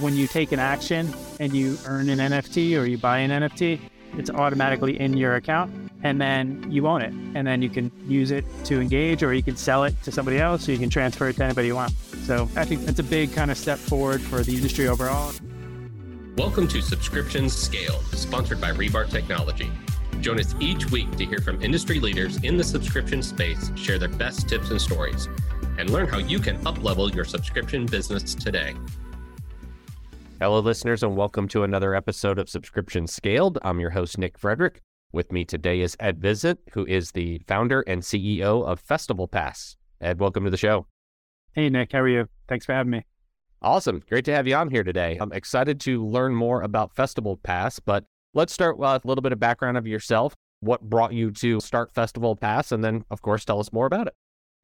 when you take an action and you earn an NFT or you buy an NFT, it's automatically in your account and then you own it. And then you can use it to engage or you can sell it to somebody else or you can transfer it to anybody you want. So I think that's a big kind of step forward for the industry overall. Welcome to Subscriptions Scale, sponsored by Rebar Technology. Join us each week to hear from industry leaders in the subscription space share their best tips and stories and learn how you can uplevel your subscription business today. Hello, listeners, and welcome to another episode of Subscription Scaled. I'm your host, Nick Frederick. With me today is Ed Vincent, who is the founder and CEO of Festival Pass. Ed, welcome to the show. Hey, Nick, how are you? Thanks for having me. Awesome. Great to have you on here today. I'm excited to learn more about Festival Pass, but let's start with a little bit of background of yourself. What brought you to start Festival Pass? And then, of course, tell us more about it.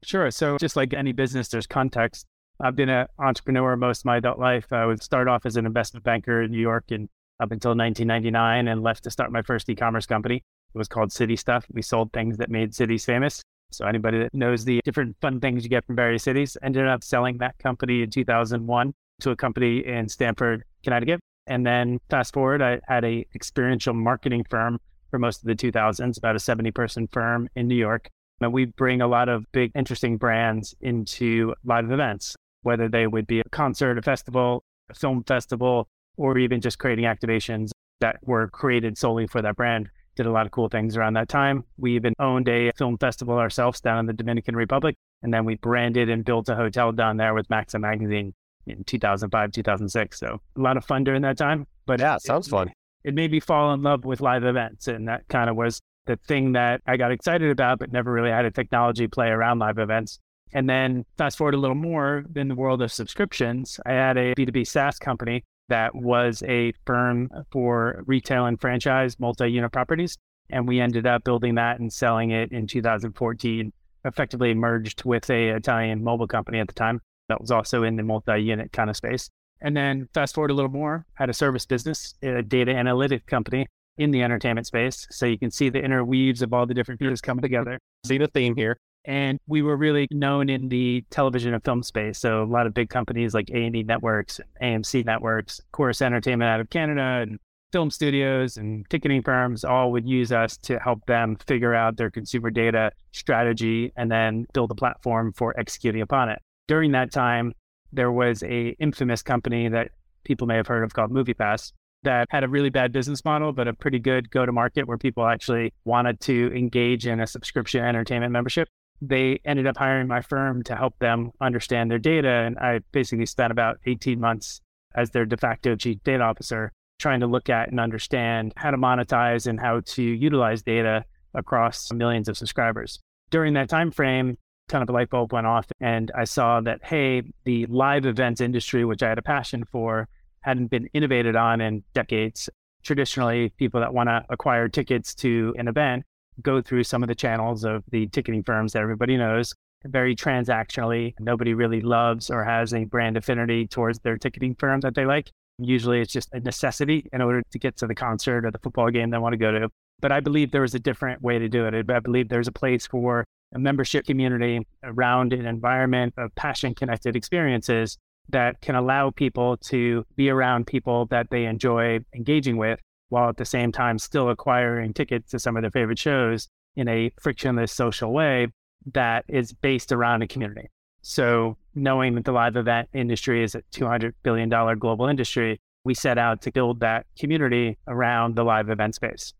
Sure. So, just like any business, there's context. I've been an entrepreneur most of my adult life. I would start off as an investment banker in New York and up until 1999 and left to start my first e-commerce company. It was called City Stuff. We sold things that made cities famous. So anybody that knows the different fun things you get from various cities ended up selling that company in 2001 to a company in Stamford, Connecticut. And then fast forward, I had a experiential marketing firm for most of the 2000s, about a 70 person firm in New York. And we bring a lot of big, interesting brands into live events whether they would be a concert, a festival, a film festival, or even just creating activations that were created solely for that brand. Did a lot of cool things around that time. We even owned a film festival ourselves down in the Dominican Republic. And then we branded and built a hotel down there with Maxim Magazine in 2005, 2006. So a lot of fun during that time. But yeah, sounds it, fun. It made me fall in love with live events. And that kind of was the thing that I got excited about, but never really had a technology play around live events. And then fast forward a little more in the world of subscriptions, I had a B2B SaaS company that was a firm for retail and franchise multi unit properties. And we ended up building that and selling it in 2014, effectively merged with a Italian mobile company at the time that was also in the multi unit kind of space. And then fast forward a little more, had a service business, a data analytic company in the entertainment space. So you can see the interweaves of all the different pieces coming together. See the theme here. And we were really known in the television and film space. So a lot of big companies like A&E Networks, AMC Networks, Corus Entertainment out of Canada, and film studios and ticketing firms all would use us to help them figure out their consumer data strategy and then build a platform for executing upon it. During that time, there was a infamous company that people may have heard of called MoviePass that had a really bad business model, but a pretty good go to market where people actually wanted to engage in a subscription entertainment membership they ended up hiring my firm to help them understand their data. And I basically spent about 18 months as their de facto chief data officer, trying to look at and understand how to monetize and how to utilize data across millions of subscribers. During that time frame, kind of a light bulb went off and I saw that, hey, the live events industry, which I had a passion for, hadn't been innovated on in decades. Traditionally, people that want to acquire tickets to an event go through some of the channels of the ticketing firms that everybody knows very transactionally. Nobody really loves or has any brand affinity towards their ticketing firm that they like. Usually it's just a necessity in order to get to the concert or the football game they want to go to. But I believe there is a different way to do it. I believe there's a place for a membership community around an environment of passion connected experiences that can allow people to be around people that they enjoy engaging with while at the same time still acquiring tickets to some of their favorite shows in a frictionless social way that is based around a community. So, knowing that the live event industry is a $200 billion global industry, we set out to build that community around the live event space.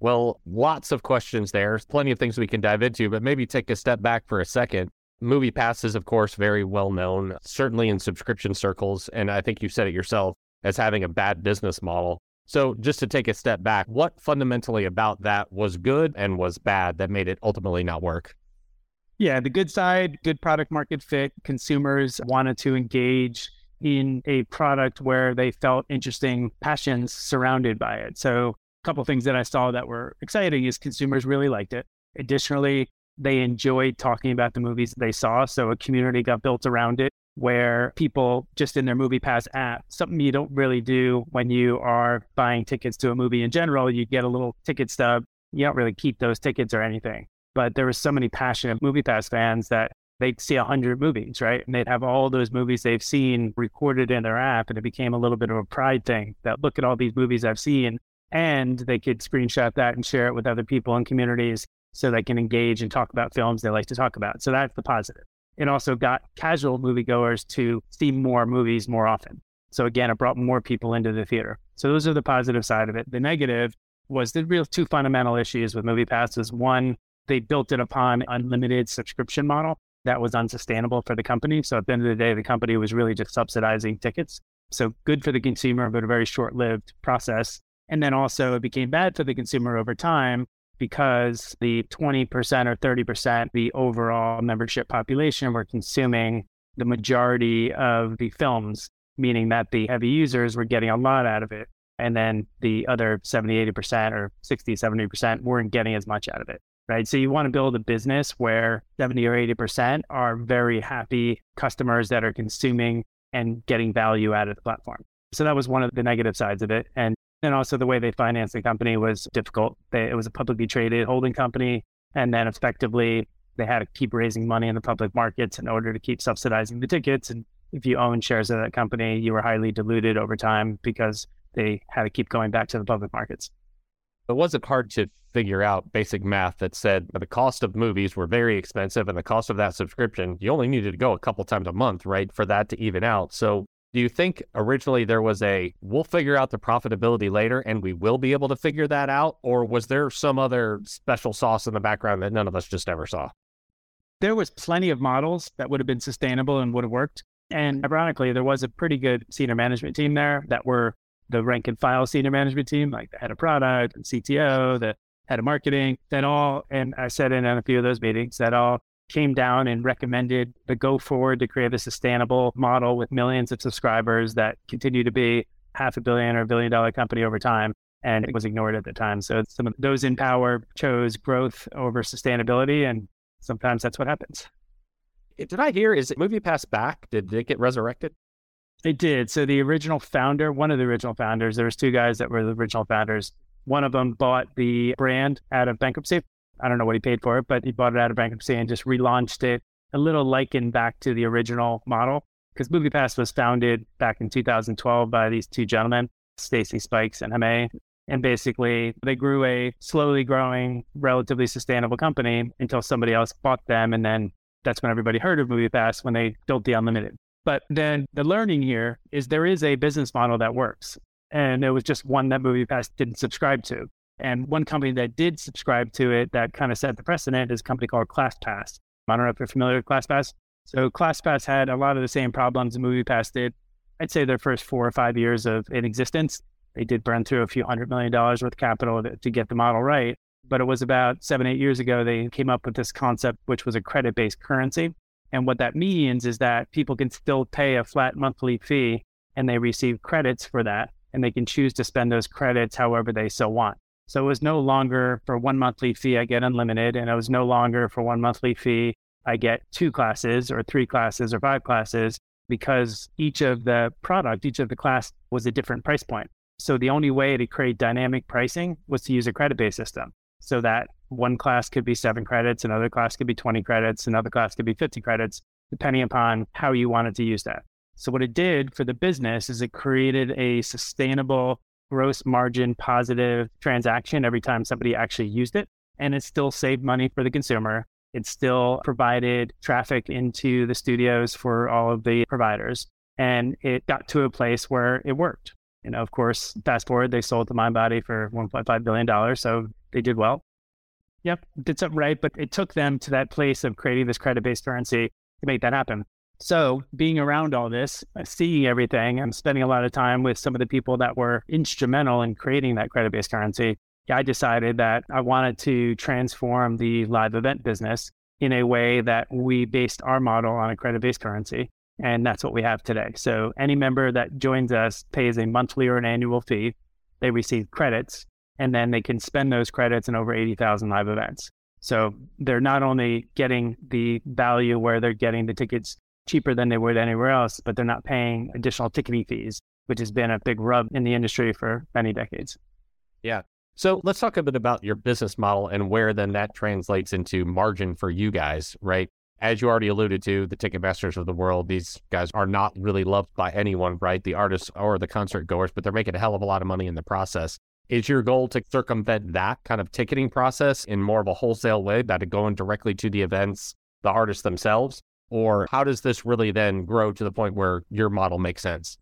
Well, lots of questions there. Plenty of things we can dive into, but maybe take a step back for a second. Movie Pass is, of course, very well known, certainly in subscription circles. And I think you said it yourself as having a bad business model. So, just to take a step back, what fundamentally about that was good and was bad that made it ultimately not work? Yeah, the good side, good product market fit. Consumers wanted to engage in a product where they felt interesting passions surrounded by it. So, a couple things that I saw that were exciting is consumers really liked it. Additionally, they enjoyed talking about the movies they saw. So, a community got built around it where people just in their movie pass app something you don't really do when you are buying tickets to a movie in general you get a little ticket stub you don't really keep those tickets or anything but there were so many passionate movie pass fans that they'd see 100 movies, right? And they'd have all those movies they've seen recorded in their app. And it became a little bit of a pride thing that look at all these movies I've seen. And they could screenshot that and share it with other people in communities so they can engage and talk about films they like to talk about. So that's the positive. It also got casual moviegoers to see more movies more often. So again, it brought more people into the theater. So those are the positive side of it. The negative was the real two fundamental issues with MoviePass is one, they built it upon unlimited subscription model that was unsustainable for the company. So at the end of the day, the company was really just subsidizing tickets. So good for the consumer, but a very short-lived process. And then also it became bad for the consumer over time because the 20% or 30%, the overall membership population were consuming the majority of the films, meaning that the heavy users were getting a lot out of it. And then the other 70, 80% or 60, 70% weren't getting as much out of it. Right. So you want to build a business where 70 or 80% are very happy customers that are consuming and getting value out of the platform. So that was one of the negative sides of it. And and also the way they financed the company was difficult. They, it was a publicly traded holding company. And then effectively, they had to keep raising money in the public markets in order to keep subsidizing the tickets. And if you own shares of that company, you were highly diluted over time because they had to keep going back to the public markets. It wasn't hard to figure out basic math that said the cost of movies were very expensive and the cost of that subscription, you only needed to go a couple times a month, right, for that to even out. So do you think originally there was a we'll figure out the profitability later and we will be able to figure that out? Or was there some other special sauce in the background that none of us just ever saw? There was plenty of models that would have been sustainable and would have worked. And ironically, there was a pretty good senior management team there that were the rank and file senior management team, like the head of product and CTO, the head of marketing, that all, and I said in on a few of those meetings, that all came down and recommended the go forward to create a sustainable model with millions of subscribers that continue to be half a billion or a billion dollar company over time. And it was ignored at the time. So some of those in power chose growth over sustainability. And sometimes that's what happens. Did I hear, is MoviePass back? Did it get resurrected? It did. So the original founder, one of the original founders, there was two guys that were the original founders. One of them bought the brand out of bankruptcy I don't know what he paid for it, but he bought it out of bankruptcy and just relaunched it a little likened back to the original model. Because MoviePass was founded back in 2012 by these two gentlemen, Stacy Spikes and Hame. And basically, they grew a slowly growing, relatively sustainable company until somebody else bought them. And then that's when everybody heard of MoviePass when they built the Unlimited. But then the learning here is there is a business model that works. And it was just one that MoviePass didn't subscribe to. And one company that did subscribe to it that kind of set the precedent is a company called ClassPass. I don't know if you're familiar with ClassPass. So ClassPass had a lot of the same problems MoviePass did. I'd say their first four or five years of in existence, they did burn through a few hundred million dollars worth of capital to, to get the model right. But it was about seven, eight years ago, they came up with this concept, which was a credit based currency. And what that means is that people can still pay a flat monthly fee and they receive credits for that. And they can choose to spend those credits however they so want. So it was no longer for one monthly fee, I get unlimited. And it was no longer for one monthly fee, I get two classes or three classes or five classes because each of the product, each of the class was a different price point. So the only way to create dynamic pricing was to use a credit based system so that one class could be seven credits, another class could be 20 credits, another class could be 50 credits, depending upon how you wanted to use that. So what it did for the business is it created a sustainable gross margin positive transaction every time somebody actually used it. And it still saved money for the consumer. It still provided traffic into the studios for all of the providers. And it got to a place where it worked. Know, of course, fast forward, they sold to MindBody for $1.5 billion. So they did well. Yep, did something right. But it took them to that place of creating this credit based currency to make that happen. So, being around all this, uh, seeing everything, I'm spending a lot of time with some of the people that were instrumental in creating that credit based currency. I decided that I wanted to transform the live event business in a way that we based our model on a credit based currency. And that's what we have today. So, any member that joins us pays a monthly or an annual fee. They receive credits, and then they can spend those credits in over 80,000 live events. So, they're not only getting the value where they're getting the tickets cheaper than they would anywhere else, but they're not paying additional ticketing fees, which has been a big rub in the industry for many decades. Yeah. So let's talk a bit about your business model and where then that translates into margin for you guys, right? as you already alluded to, the Ticketmasters of the world, these guys are not really loved by anyone, right? The artists or the concert goers, but they're making a hell of a lot of money in the process. Is your goal to circumvent that kind of ticketing process in more of a wholesale way, that going directly to the events, the artists themselves? Or how does this really then grow to the point where your model makes sense?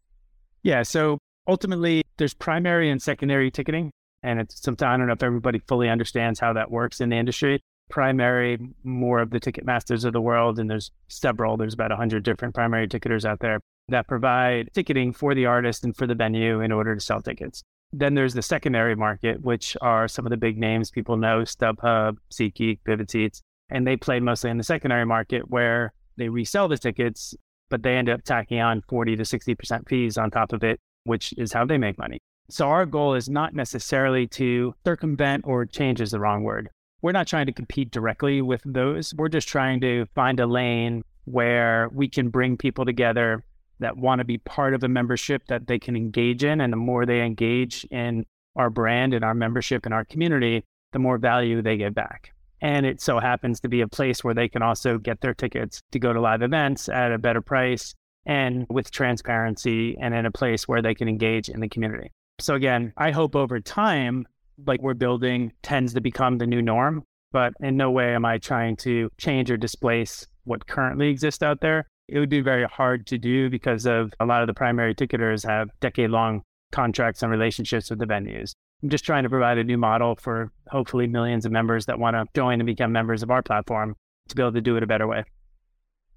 Yeah. So ultimately, there's primary and secondary ticketing. And it's sometimes, I don't know if everybody fully understands how that works in the industry. Primary, more of the Ticketmasters of the world, and there's several, there's about 100 different primary ticketers out there that provide ticketing for the artist and for the venue in order to sell tickets. Then there's the secondary market, which are some of the big names people know StubHub, SeatGeek, Vivid Seats, and they play mostly in the secondary market where they resell the tickets, but they end up tacking on 40 to 60% fees on top of it, which is how they make money. So our goal is not necessarily to circumvent or change is the wrong word. We're not trying to compete directly with those. We're just trying to find a lane where we can bring people together that want to be part of a membership that they can engage in. And the more they engage in our brand and our membership and our community, the more value they get back. And it so happens to be a place where they can also get their tickets to go to live events at a better price and with transparency and in a place where they can engage in the community. So, again, I hope over time, like we're building tends to become the new norm, but in no way am I trying to change or displace what currently exists out there. It would be very hard to do because of a lot of the primary ticketers have decade long contracts and relationships with the venues. I'm just trying to provide a new model for hopefully millions of members that want to join and become members of our platform to be able to do it a better way.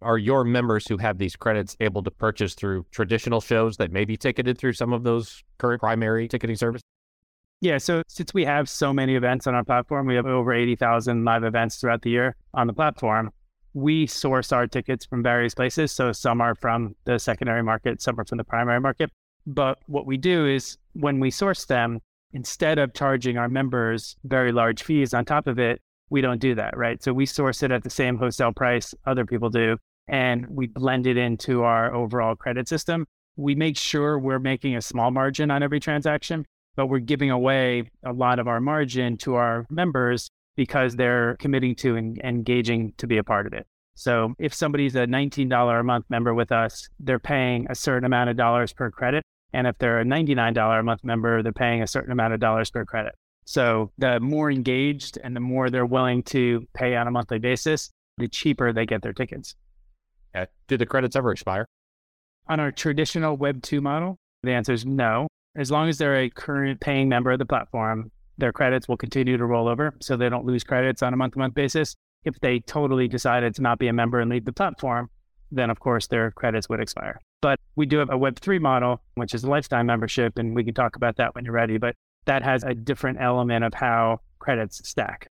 Are your members who have these credits able to purchase through traditional shows that may be ticketed through some of those current primary ticketing services? Yeah, so since we have so many events on our platform, we have over 80,000 live events throughout the year on the platform. We source our tickets from various places. So some are from the secondary market, some are from the primary market. But what we do is when we source them, instead of charging our members very large fees on top of it, we don't do that, right? So we source it at the same wholesale price other people do, and we blend it into our overall credit system. We make sure we're making a small margin on every transaction, but we're giving away a lot of our margin to our members because they're committing to and engaging to be a part of it. So if somebody's a $19 a month member with us, they're paying a certain amount of dollars per credit. And if they're a $99 a month member, they're paying a certain amount of dollars per credit. So the more engaged and the more they're willing to pay on a monthly basis, the cheaper they get their tickets. Okay. Do the credits ever expire? On our traditional Web 2 model, the answer is no. As long as they're a current paying member of the platform, their credits will continue to roll over so they don't lose credits on a month to month basis. If they totally decided to not be a member and leave the platform, then of course their credits would expire. We do have a Web3 model, which is a lifetime membership, and we can talk about that when you're ready. But that has a different element of how credits stack.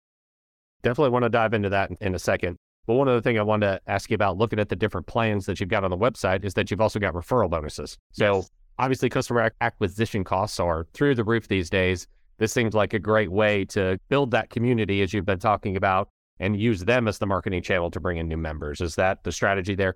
Definitely want to dive into that in a second. But one other thing I wanted to ask you about looking at the different plans that you've got on the website is that you've also got referral bonuses. So yes. obviously, customer acquisition costs are through the roof these days. This seems like a great way to build that community, as you've been talking about, and use them as the marketing channel to bring in new members. Is that the strategy there?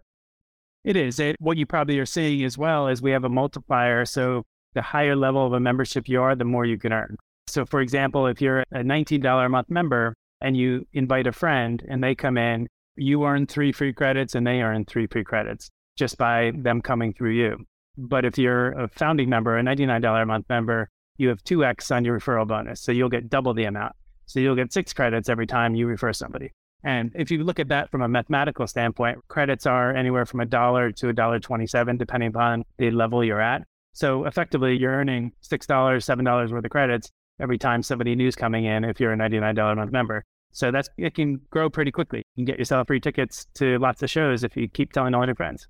It is. It, what you probably are seeing as well is we have a multiplier. So the higher level of a membership you are, the more you can earn. So, for example, if you're a $19 a month member and you invite a friend and they come in, you earn three free credits and they earn three free credits just by them coming through you. But if you're a founding member, a $99 a month member, you have 2x on your referral bonus. So you'll get double the amount. So you'll get six credits every time you refer somebody. And if you look at that from a mathematical standpoint, credits are anywhere from a dollar to a dollar 27, depending upon the level you're at. So effectively, you're earning $6, $7 worth of credits every time somebody new's coming in if you're a $99 a month member. So that's it can grow pretty quickly. You can get yourself free tickets to lots of shows if you keep telling all your friends.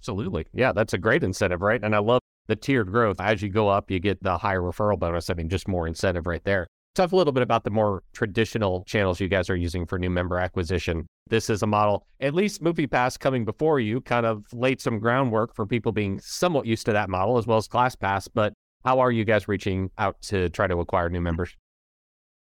Absolutely. Yeah, that's a great incentive, right? And I love the tiered growth. As you go up, you get the higher referral bonus. I mean, just more incentive right there. Talk a little bit about the more traditional channels you guys are using for new member acquisition. This is a model, at least MoviePass coming before you, kind of laid some groundwork for people being somewhat used to that model as well as ClassPass. But how are you guys reaching out to try to acquire new members?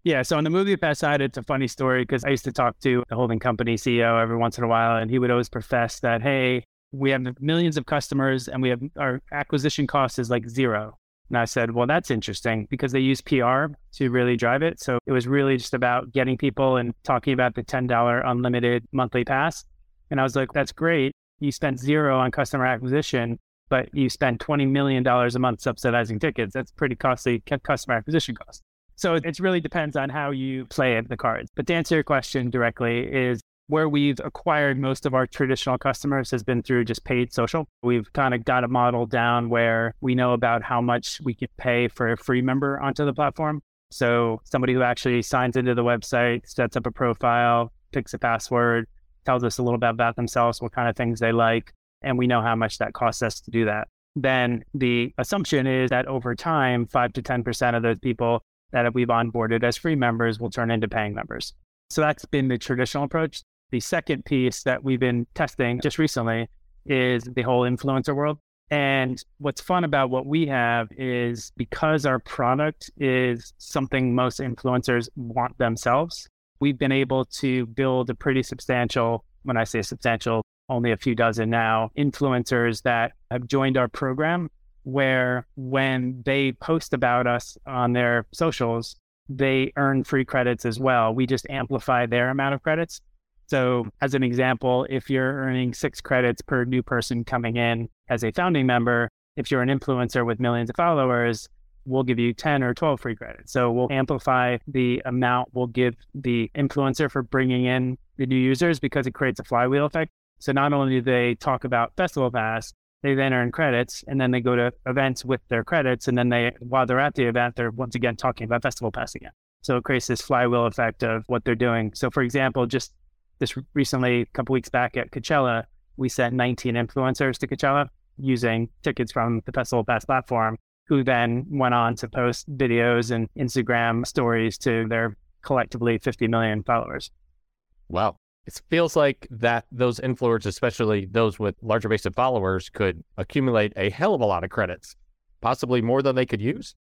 Yeah, so on the MoviePass side, it's a funny story because I used to talk to the holding company CEO every once in a while, and he would always profess that, hey, we have millions of customers and we have our acquisition cost is like zero. And I said, well, that's interesting because they use PR to really drive it. So it was really just about getting people and talking about the $10 unlimited monthly pass. And I was like, that's great. You spent zero on customer acquisition, but you spend $20 million a month subsidizing tickets. That's pretty costly customer acquisition cost. So it really depends on how you play the cards. But to answer your question directly is where we've acquired most of our traditional customers has been through just paid social. We've kind of got a model down where we know about how much we can pay for a free member onto the platform. So somebody who actually signs into the website, sets up a profile, picks a password, tells us a little bit about themselves, what kind of things they like, and we know how much that costs us to do that. Then the assumption is that over time, five to 10% of those people that we've onboarded as free members will turn into paying members. So that's been the traditional approach. The second piece that we've been testing just recently is the whole influencer world. And what's fun about what we have is because our product is something most influencers want themselves, we've been able to build a pretty substantial, when I say substantial, only a few dozen now, influencers that have joined our program where when they post about us on their socials, they earn free credits as well. We just amplify their amount of credits. So, as an example, if you're earning six credits per new person coming in as a founding member, if you're an influencer with millions of followers, we'll give you 10 or 12 free credits. So, we'll amplify the amount we'll give the influencer for bringing in the new users because it creates a flywheel effect. So, not only do they talk about Festival Pass, they then earn credits and then they go to events with their credits. And then they, while they're at the event, they're once again talking about Festival Pass again. So it creates this flywheel effect of what they're doing. So, for example, just this recently, a couple weeks back at Coachella, we sent 19 influencers to Coachella using tickets from the Festival Pass platform, who then went on to post videos and Instagram stories to their collectively 50 million followers. Wow. It feels like that those influencers, especially those with larger base of followers, could accumulate a hell of a lot of credits, possibly more than they could use.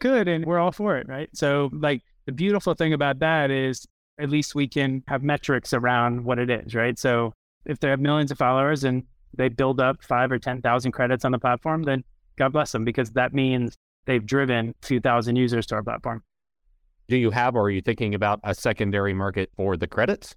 Good. And we're all for it, right? So, like, the beautiful thing about that is at least we can have metrics around what it is, right? So if they have millions of followers and they build up five or 10,000 credits on the platform, then God bless them because that means they've driven a few thousand users to our platform. Do you have, or are you thinking about a secondary market for the credits?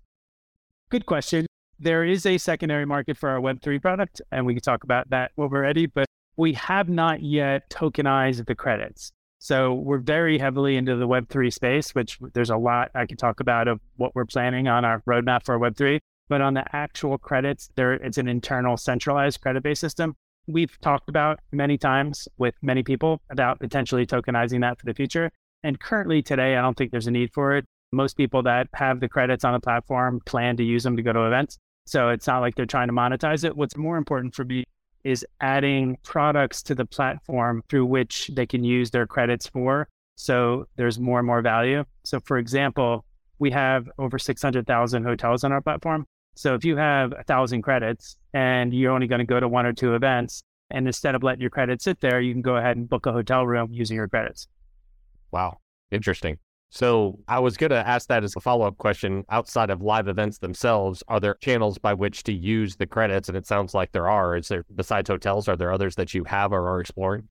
Good question. There is a secondary market for our Web3 product, and we can talk about that when we're ready, but we have not yet tokenized the credits. So we're very heavily into the Web3 space, which there's a lot I can talk about of what we're planning on our roadmap for Web3. But on the actual credits, there it's an internal centralized credit based system. We've talked about many times with many people about potentially tokenizing that for the future. And currently today, I don't think there's a need for it. Most people that have the credits on the platform plan to use them to go to events. So it's not like they're trying to monetize it. What's more important for me is adding products to the platform through which they can use their credits for. So there's more and more value. So, for example, we have over 600,000 hotels on our platform. So if you have a thousand credits and you're only going to go to one or two events, and instead of letting your credits sit there, you can go ahead and book a hotel room using your credits. Wow. Interesting. So I was going to ask that as a follow up question. Outside of live events themselves, are there channels by which to use the credits? And it sounds like there are. Is there, besides hotels, are there others that you have or are exploring?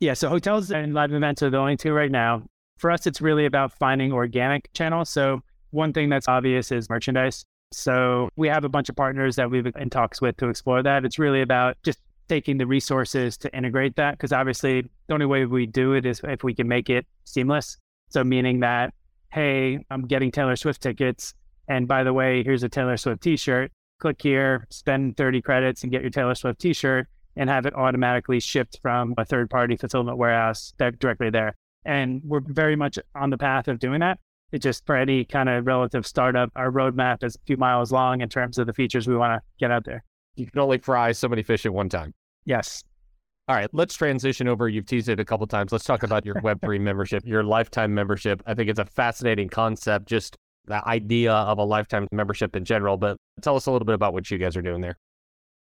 Yeah. So hotels and live events are the only two right now. For us, it's really about finding organic channels. So one thing that's obvious is merchandise. So we have a bunch of partners that we've been in talks with to explore that. It's really about just taking the resources to integrate that because obviously the only way we do it is if we can make it seamless so, meaning that, hey, I'm getting Taylor Swift tickets. And by the way, here's a Taylor Swift t shirt. Click here, spend 30 credits and get your Taylor Swift t shirt and have it automatically shipped from a third party fulfillment warehouse directly there. And we're very much on the path of doing that. It just for any kind of relative startup, our roadmap is a few miles long in terms of the features we want to get out there. You can only fry so many fish at one time. Yes. All right, let's transition over. You've teased it a couple times. Let's talk about your Web3 membership, your lifetime membership. I think it's a fascinating concept, just the idea of a lifetime membership in general. But tell us a little bit about what you guys are doing there.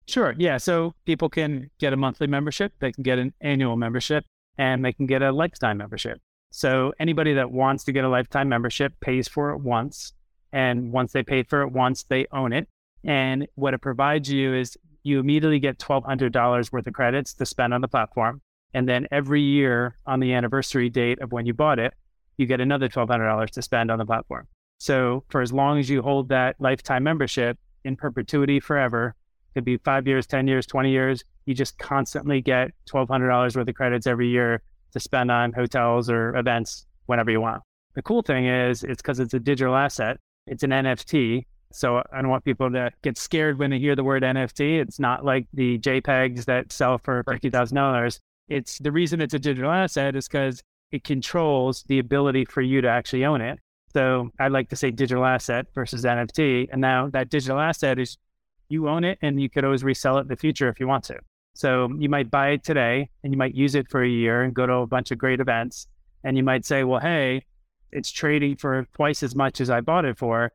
Sure. Yeah. So people can get a monthly membership, they can get an annual membership, and they can get a lifetime membership. So anybody that wants to get a lifetime membership pays for it once. And once they pay for it once, they own it. And what it provides you is you immediately get $1,200 worth of credits to spend on the platform. And then every year on the anniversary date of when you bought it, you get another $1,200 to spend on the platform. So for as long as you hold that lifetime membership, in perpetuity forever. Could be five years, 10 years, 20 years. You just constantly get $1,200 worth of credits every year to spend on hotels or events whenever you want. The cool thing is, it's because it's a digital asset, it's an NFT. So I don't want people to get scared when they hear the word NFT. It's not like the JPEGs that sell for $50,000. It's the reason it's a digital asset is because it controls the ability for you to actually own it. So I'd like to say digital asset versus NFT. And now that digital asset is you own it and you could always resell it in the future if you want to. So you might buy it today and you might use it for a year and go to a bunch of great events. And you might say, well, hey, it's trading for twice as much as I bought it for.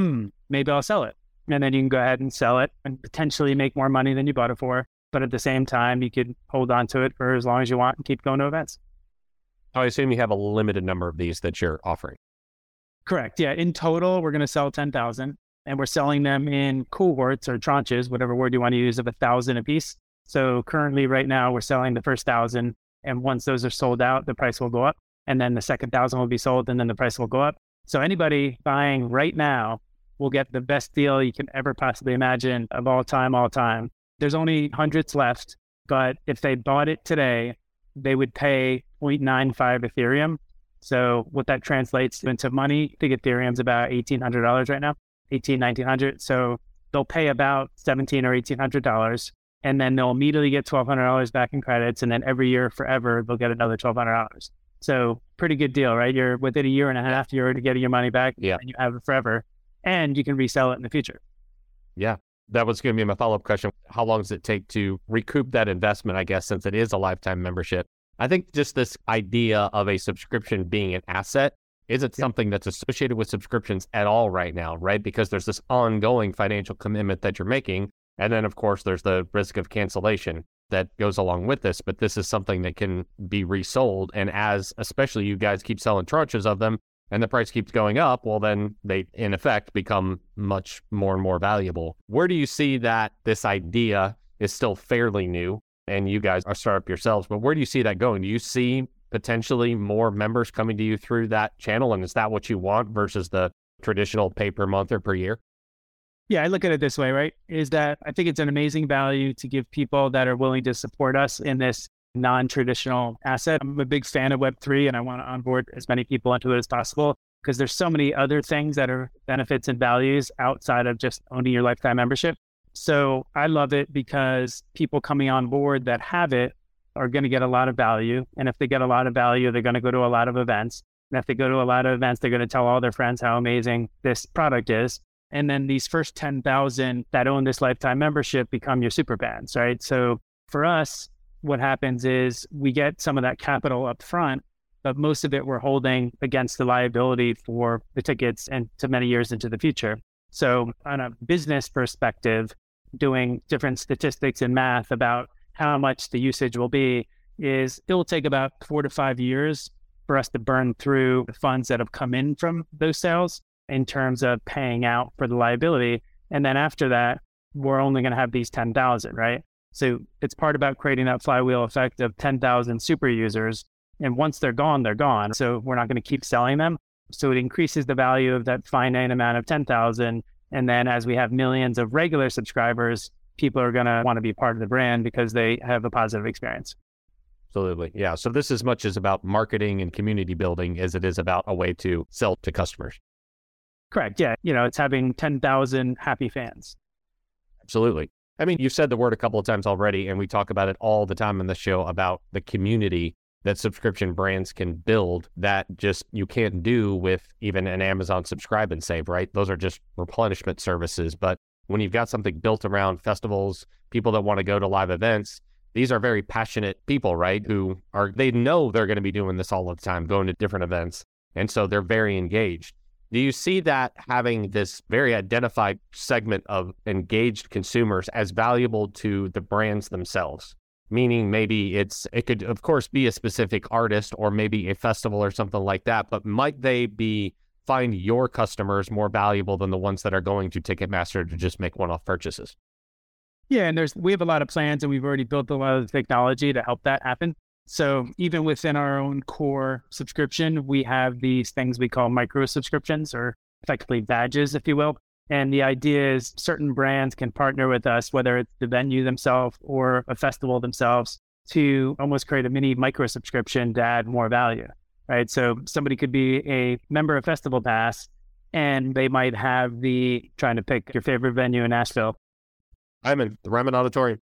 Hmm, maybe I'll sell it. And then you can go ahead and sell it and potentially make more money than you bought it for. But at the same time, you could hold on to it for as long as you want and keep going to events. I assume you have a limited number of these that you're offering. Correct. Yeah. In total, we're going to sell 10,000 and we're selling them in cohorts or tranches, whatever word you want to use, of a thousand a piece. So currently, right now, we're selling the first thousand. And once those are sold out, the price will go up. And then the second thousand will be sold and then the price will go up. So anybody buying right now will get the best deal you can ever possibly imagine of all time, all time. There's only hundreds left, but if they bought it today, they would pay 0.95 Ethereum. So what that translates into money, I think Ethereum's about $1,800 right now, 18, 1900. So they'll pay about 17 or $1,800 and then they'll immediately get $1,200 back in credits. And then every year forever, they'll get another $1,200. So pretty good deal, right? You're within a year and a half, you're already getting your money back yeah. and you have it forever and you can resell it in the future. Yeah. That was going to be my follow up question. How long does it take to recoup that investment? I guess since it is a lifetime membership, I think just this idea of a subscription being an asset isn't yeah. something that's associated with subscriptions at all right now, right? Because there's this ongoing financial commitment that you're making. And then, of course, there's the risk of cancellation that goes along with this. But this is something that can be resold. And as especially you guys keep selling tranches of them and the price keeps going up, well, then they, in effect, become much more and more valuable. Where do you see that this idea is still fairly new? and you guys are startup yourselves, but where do you see that going? Do you see potentially more members coming to you through that channel? And is that what you want versus the traditional pay per month or per year? Yeah, I look at it this way, right? Is that I think it's an amazing value to give people that are willing to support us in this non traditional asset. I'm a big fan of Web3 and I want to onboard as many people into it as possible because there's so many other things that are benefits and values outside of just owning your lifetime membership. So I love it because people coming on board that have it are going to get a lot of value. And if they get a lot of value, they're going to go to a lot of events. And if they go to a lot of events, they're going to tell all their friends how amazing this product is. And then these first 10,000 that own this lifetime membership become your super fans, right? So for us, what happens is we get some of that capital up front, but most of it we're holding against the liability for the tickets and to many years into the future. So, on a business perspective, doing different statistics and math about how much the usage will be is it will take about four to five years for us to burn through the funds that have come in from those sales in terms of paying out for the liability. And then after that, we're only going to have these 10,000, right? So it's part about creating that flywheel effect of 10,000 super users. And once they're gone, they're gone. So we're not going to keep selling them. So it increases the value of that finite amount of 10,000. And then as we have millions of regular subscribers, people are going to want to be part of the brand because they have a positive experience. Absolutely. Yeah. So this is much as about marketing and community building as it is about a way to sell to customers. Correct. Yeah. You know, it's having 10,000 happy fans. Absolutely. I mean, you've said the word a couple of times already, and we talk about it all the time in the show about the community that subscription brands can build that just you can't do with even an Amazon subscribe and save, right? Those are just replenishment services. But when you've got something built around festivals, people that want to go to live events, these are very passionate people, right? Who are, they know they're going to be doing this all the time, going to different events. And so they're very engaged. Do you see that having this very identified segment of engaged consumers as valuable to the brands themselves? meaning maybe it's it could of course be a specific artist or maybe a festival or something like that but might they be find your customers more valuable than the ones that are going to ticketmaster to just make one-off purchases yeah and there's we have a lot of plans and we've already built a lot of technology to help that happen so even within our own core subscription we have these things we call micro subscriptions or effectively badges if you will And the idea is certain brands can partner with us, whether it's the venue themselves or a festival themselves, to almost create a mini micro subscription to add more value. Right. So somebody could be a member of Festival Pass and they might have the trying to pick your favorite venue in Nashville. in the Ryman Auditorium.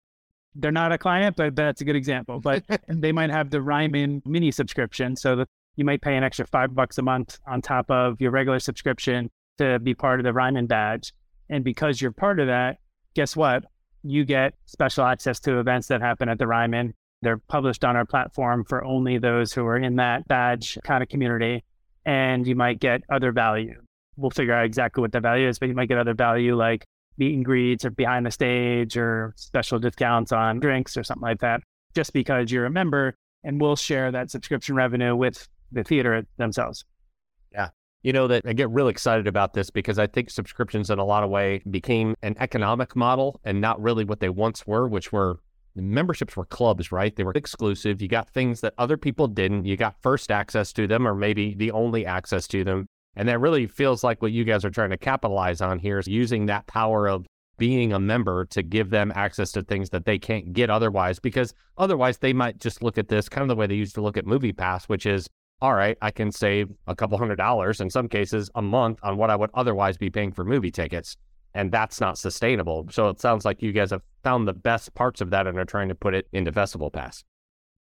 They're not a client, but that's a good example. But they might have the Ryman mini subscription. So that you might pay an extra five bucks a month on top of your regular subscription to be part of the Ryman badge. And because you're part of that, guess what? You get special access to events that happen at the Ryman. They're published on our platform for only those who are in that badge kind of community. And you might get other value. We'll figure out exactly what the value is, but you might get other value like meet and greets or behind the stage or special discounts on drinks or something like that, just because you're a member. And we'll share that subscription revenue with the theater themselves. Yeah. You know that I get really excited about this because I think subscriptions in a lot of way became an economic model and not really what they once were, which were memberships were clubs, right? They were exclusive. You got things that other people didn't. You got first access to them or maybe the only access to them. And that really feels like what you guys are trying to capitalize on here is using that power of being a member to give them access to things that they can't get otherwise, because otherwise they might just look at this kind of the way they used to look at Movie Pass, which is all right, I can save a couple hundred dollars, in some cases, a month on what I would otherwise be paying for movie tickets. And that's not sustainable. So it sounds like you guys have found the best parts of that and are trying to put it into Festival Pass.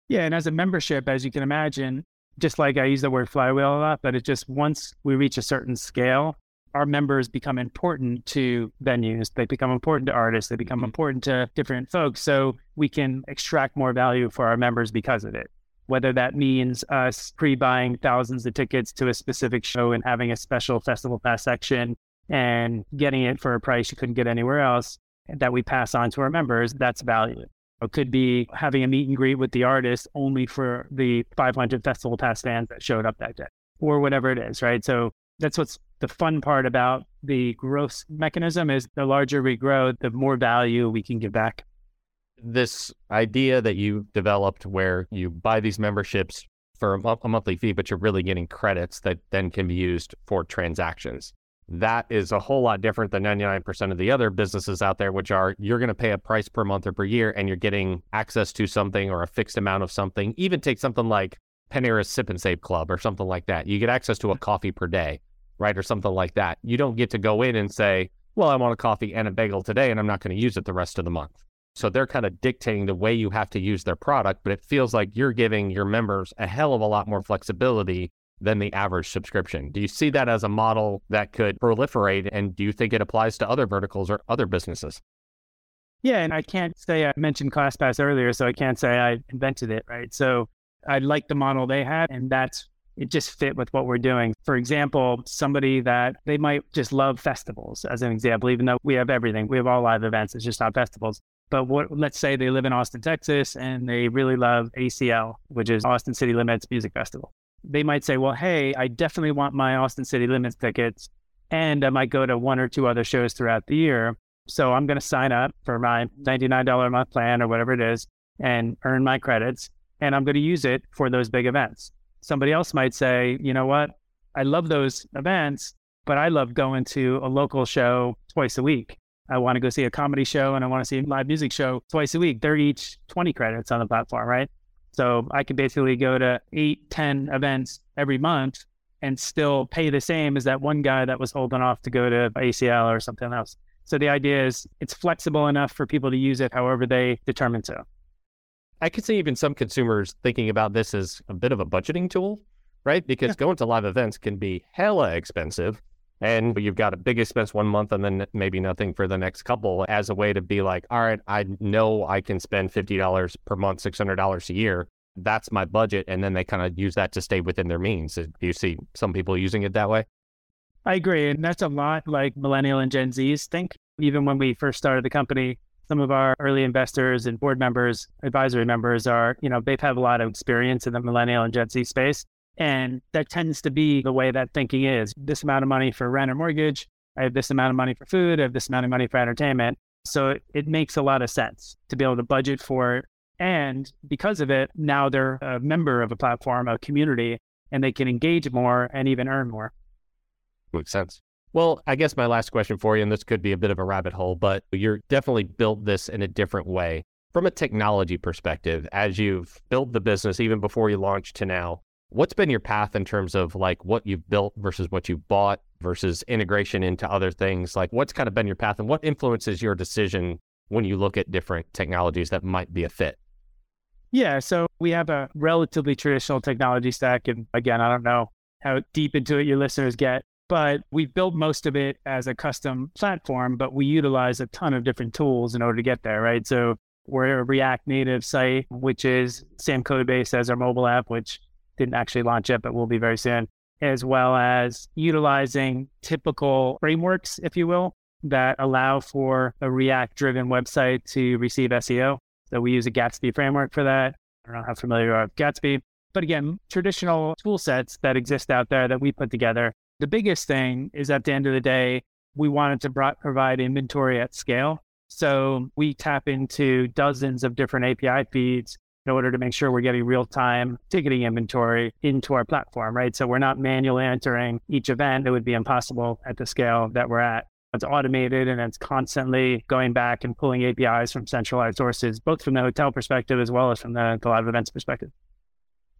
Yeah. And as a membership, as you can imagine, just like I use the word flywheel a lot, but it's just once we reach a certain scale, our members become important to venues. They become important to artists. They become mm-hmm. important to different folks. So we can extract more value for our members because of it whether that means us pre buying thousands of tickets to a specific show and having a special festival pass section and getting it for a price you couldn't get anywhere else that we pass on to our members, that's value. It could be having a meet and greet with the artist only for the 500 festival pass fans that showed up that day or whatever it is, right? So that's what's the fun part about the growth mechanism is the larger we grow, the more value we can give back this idea that you developed where you buy these memberships for a, a monthly fee, but you're really getting credits that then can be used for transactions. That is a whole lot different than 99% of the other businesses out there, which are you're going to pay a price per month or per year and you're getting access to something or a fixed amount of something. Even take something like Panera's Sip and Save Club or something like that. You get access to a coffee per day, right? Or something like that. You don't get to go in and say, well, I want a coffee and a bagel today and I'm not going to use it the rest of the month. So they're kind of dictating the way you have to use their product, but it feels like you're giving your members a hell of a lot more flexibility than the average subscription. Do you see that as a model that could proliferate? And do you think it applies to other verticals or other businesses? Yeah, and I can't say I mentioned ClassPass earlier, so I can't say I invented it, right? So I like the model they had, and that's it just fit with what we're doing. For example, somebody that they might just love festivals, as an example, even though we have everything, we have all live events, it's just not festivals. But what, let's say they live in Austin, Texas, and they really love ACL, which is Austin City Limits Music Festival. They might say, well, hey, I definitely want my Austin City Limits tickets, and I might go to one or two other shows throughout the year. So I'm going to sign up for my $99 a month plan or whatever it is and earn my credits, and I'm going to use it for those big events. Somebody else might say, you know what? I love those events, but I love going to a local show twice a week. I want to go see a comedy show and I want to see a live music show twice a week. They're each 20 credits on the platform, right? So I could basically go to eight, 10 events every month and still pay the same as that one guy that was holding off to go to ACL or something else. So the idea is it's flexible enough for people to use it however they determine to. I could see even some consumers thinking about this as a bit of a budgeting tool, right? Because yeah. going to live events can be hella expensive and you've got a big expense one month and then maybe nothing for the next couple as a way to be like, all right, I know I can spend $50 per month, $600 a year. That's my budget. And then they kind of use that to stay within their means. You see some people using it that way? I agree. And that's a lot like millennial and Gen Zs think. Even when we first started the company, some of our early investors and board members, advisory members are, you know, they've had a lot of experience in the millennial and Gen Z space. And that tends to be the way that thinking is this amount of money for rent or mortgage. I have this amount of money for food. I have this amount of money for entertainment. So it, it makes a lot of sense to be able to budget for it. And because of it, now they're a member of a platform, a community, and they can engage more and even earn more. Makes sense. Well, I guess my last question for you, and this could be a bit of a rabbit hole, but you're definitely built this in a different way. From a technology perspective, as you've built the business even before you launched to now, what's been your path in terms of like what you've built versus what you've bought versus integration into other things? Like what's kind of been your path and what influences your decision when you look at different technologies that might be a fit? Yeah, so we have a relatively traditional technology stack. And again, I don't know how deep into it your listeners get, but we've built most of it as a custom platform, but we utilize a ton of different tools in order to get there, right? So we're a React Native site, which is same code base as our mobile app, which didn't actually launch yet, but will be very soon, as well as utilizing typical frameworks, if you will, that allow for a React driven website to receive SEO. So we use a Gatsby framework for that. I don't know how familiar you are with Gatsby, but again, traditional tool sets that exist out there that we put together. The biggest thing is at the end of the day, we wanted to provide inventory at scale. So we tap into dozens of different API feeds in order to make sure we're getting real time ticketing inventory into our platform, right? So we're not manually entering each event. It would be impossible at the scale that we're at. It's automated and it's constantly going back and pulling APIs from centralized sources, both from the hotel perspective as well as from the, the live events perspective.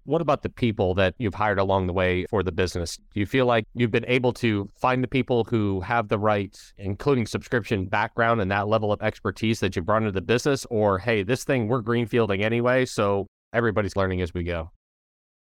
What about the people that you've hired along the way for the business? Do you feel like you've been able to find the people who have the right, including subscription background and that level of expertise that you brought into the business? Or, hey, this thing we're greenfielding anyway, so everybody's learning as we go?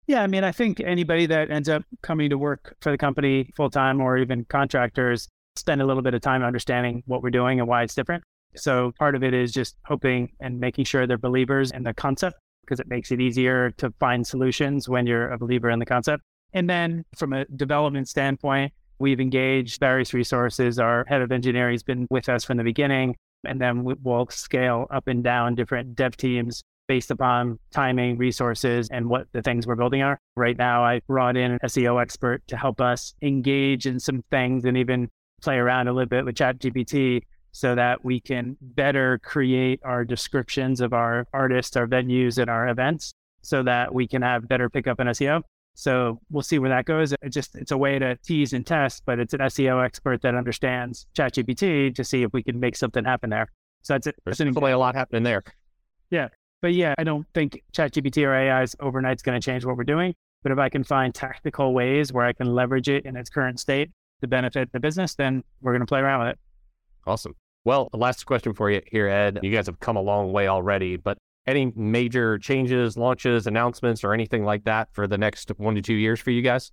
Yeah, I mean, I think anybody that ends up coming to work for the company full time or even contractors spend a little bit of time understanding what we're doing and why it's different. So part of it is just hoping and making sure they're believers in the concept because it makes it easier to find solutions when you're a believer in the concept. And then from a development standpoint, we've engaged various resources. Our head of engineering has been with us from the beginning, and then we'll scale up and down different dev teams based upon timing, resources, and what the things we're building are. Right now, I brought in an SEO expert to help us engage in some things and even play around a little bit with ChatGPT so that we can better create our descriptions of our artists, our venues, and our events so that we can have better pickup in SEO. So we'll see where that goes. It just it's a way to tease and test, but it's an SEO expert that understands ChatGPT to see if we can make something happen there. So that's it. There's definitely a lot happening there. Yeah. But yeah, I don't think ChatGPT or AI is overnight going to change what we're doing. But if I can find tactical ways where I can leverage it in its current state to benefit the business, then we're going to play around with it. Awesome. Well, last question for you here, Ed. You guys have come a long way already, but any major changes, launches, announcements, or anything like that for the next one to two years for you guys?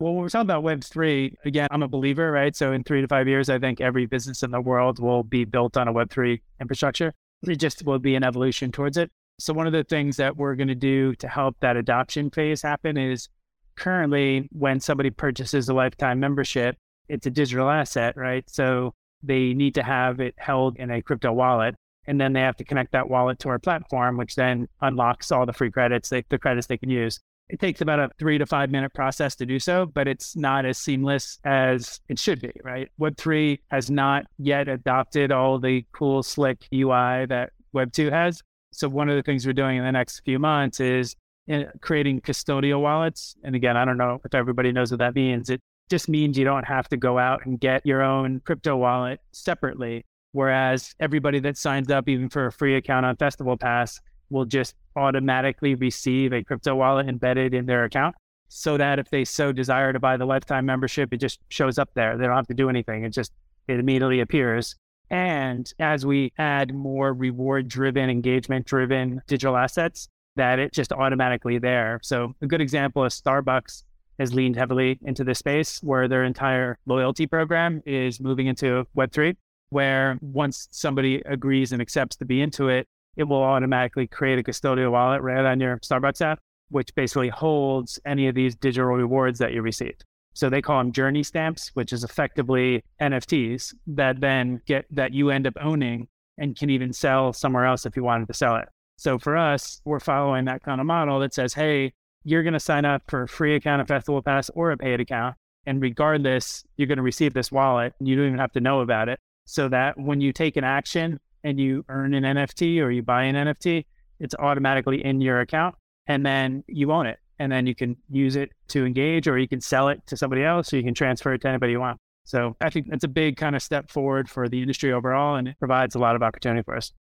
Well, when we're talking about Web3, again, I'm a believer, right? So in three to five years, I think every business in the world will be built on a Web3 infrastructure. It just will be an evolution towards it. So one of the things that we're going to do to help that adoption phase happen is currently when somebody purchases a lifetime membership, it's a digital asset, right? So they need to have it held in a crypto wallet. And then they have to connect that wallet to our platform, which then unlocks all the free credits, they, the credits they can use. It takes about a three to five minute process to do so, but it's not as seamless as it should be, right? Web3 has not yet adopted all the cool, slick UI that Web2 has. So, one of the things we're doing in the next few months is uh, creating custodial wallets. And again, I don't know if everybody knows what that means. It just means you don't have to go out and get your own crypto wallet separately. Whereas everybody that signs up, even for a free account on Festival Pass, will just automatically receive a crypto wallet embedded in their account so that if they so desire to buy the lifetime membership, it just shows up there. They don't have to do anything. It just, it immediately appears. And as we add more reward driven, engagement driven digital assets, that it just automatically there. So a good example is Starbucks has leaned heavily into this space where their entire loyalty program is moving into Web3, where once somebody agrees and accepts to be into it, it will automatically create a custodial wallet right on your Starbucks app, which basically holds any of these digital rewards that you received. So they call them journey stamps, which is effectively NFTs that then get that you end up owning and can even sell somewhere else if you wanted to sell it. So for us, we're following that kind of model that says, hey, you're going to sign up for a free account of Festival Pass or a paid account. And regardless, you're going to receive this wallet. And you don't even have to know about it. So that when you take an action and you earn an NFT or you buy an NFT, it's automatically in your account and then you own it. And then you can use it to engage or you can sell it to somebody else or you can transfer it to anybody you want. So I think that's a big kind of step forward for the industry overall, and it provides a lot of opportunity for us.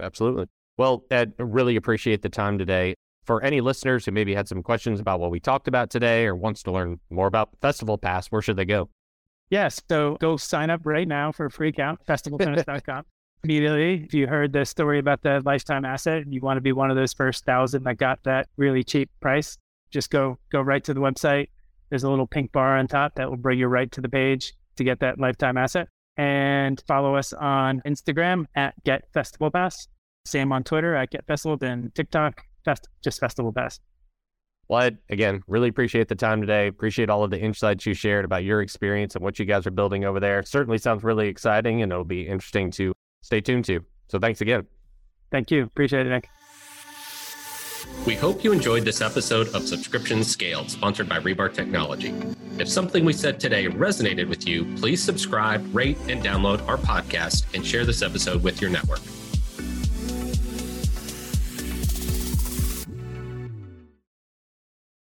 Absolutely. Well, Ed, really appreciate the time today. For any listeners who maybe had some questions about what we talked about today or wants to learn more about Festival Pass, where should they go? Yes. So go sign up right now for a free account, festivaltennis.com. Immediately, if you heard the story about the lifetime asset and you want to be one of those first thousand that got that really cheap price, just go go right to the website. There's a little pink bar on top that will bring you right to the page to get that lifetime asset. And follow us on Instagram at Get Festival Pass. Same on Twitter at Get Festival, and TikTok, fest, just Festival Pass. Well, Ed, again, really appreciate the time today. Appreciate all of the insights you shared about your experience and what you guys are building over there. Certainly sounds really exciting and it'll be interesting to stay tuned to. So thanks again. Thank you. Appreciate it, Nick. We hope you enjoyed this episode of Subscription Scaled, sponsored by Rebar Technology. If something we said today resonated with you, please subscribe, rate, and download our podcast and share this episode with your network.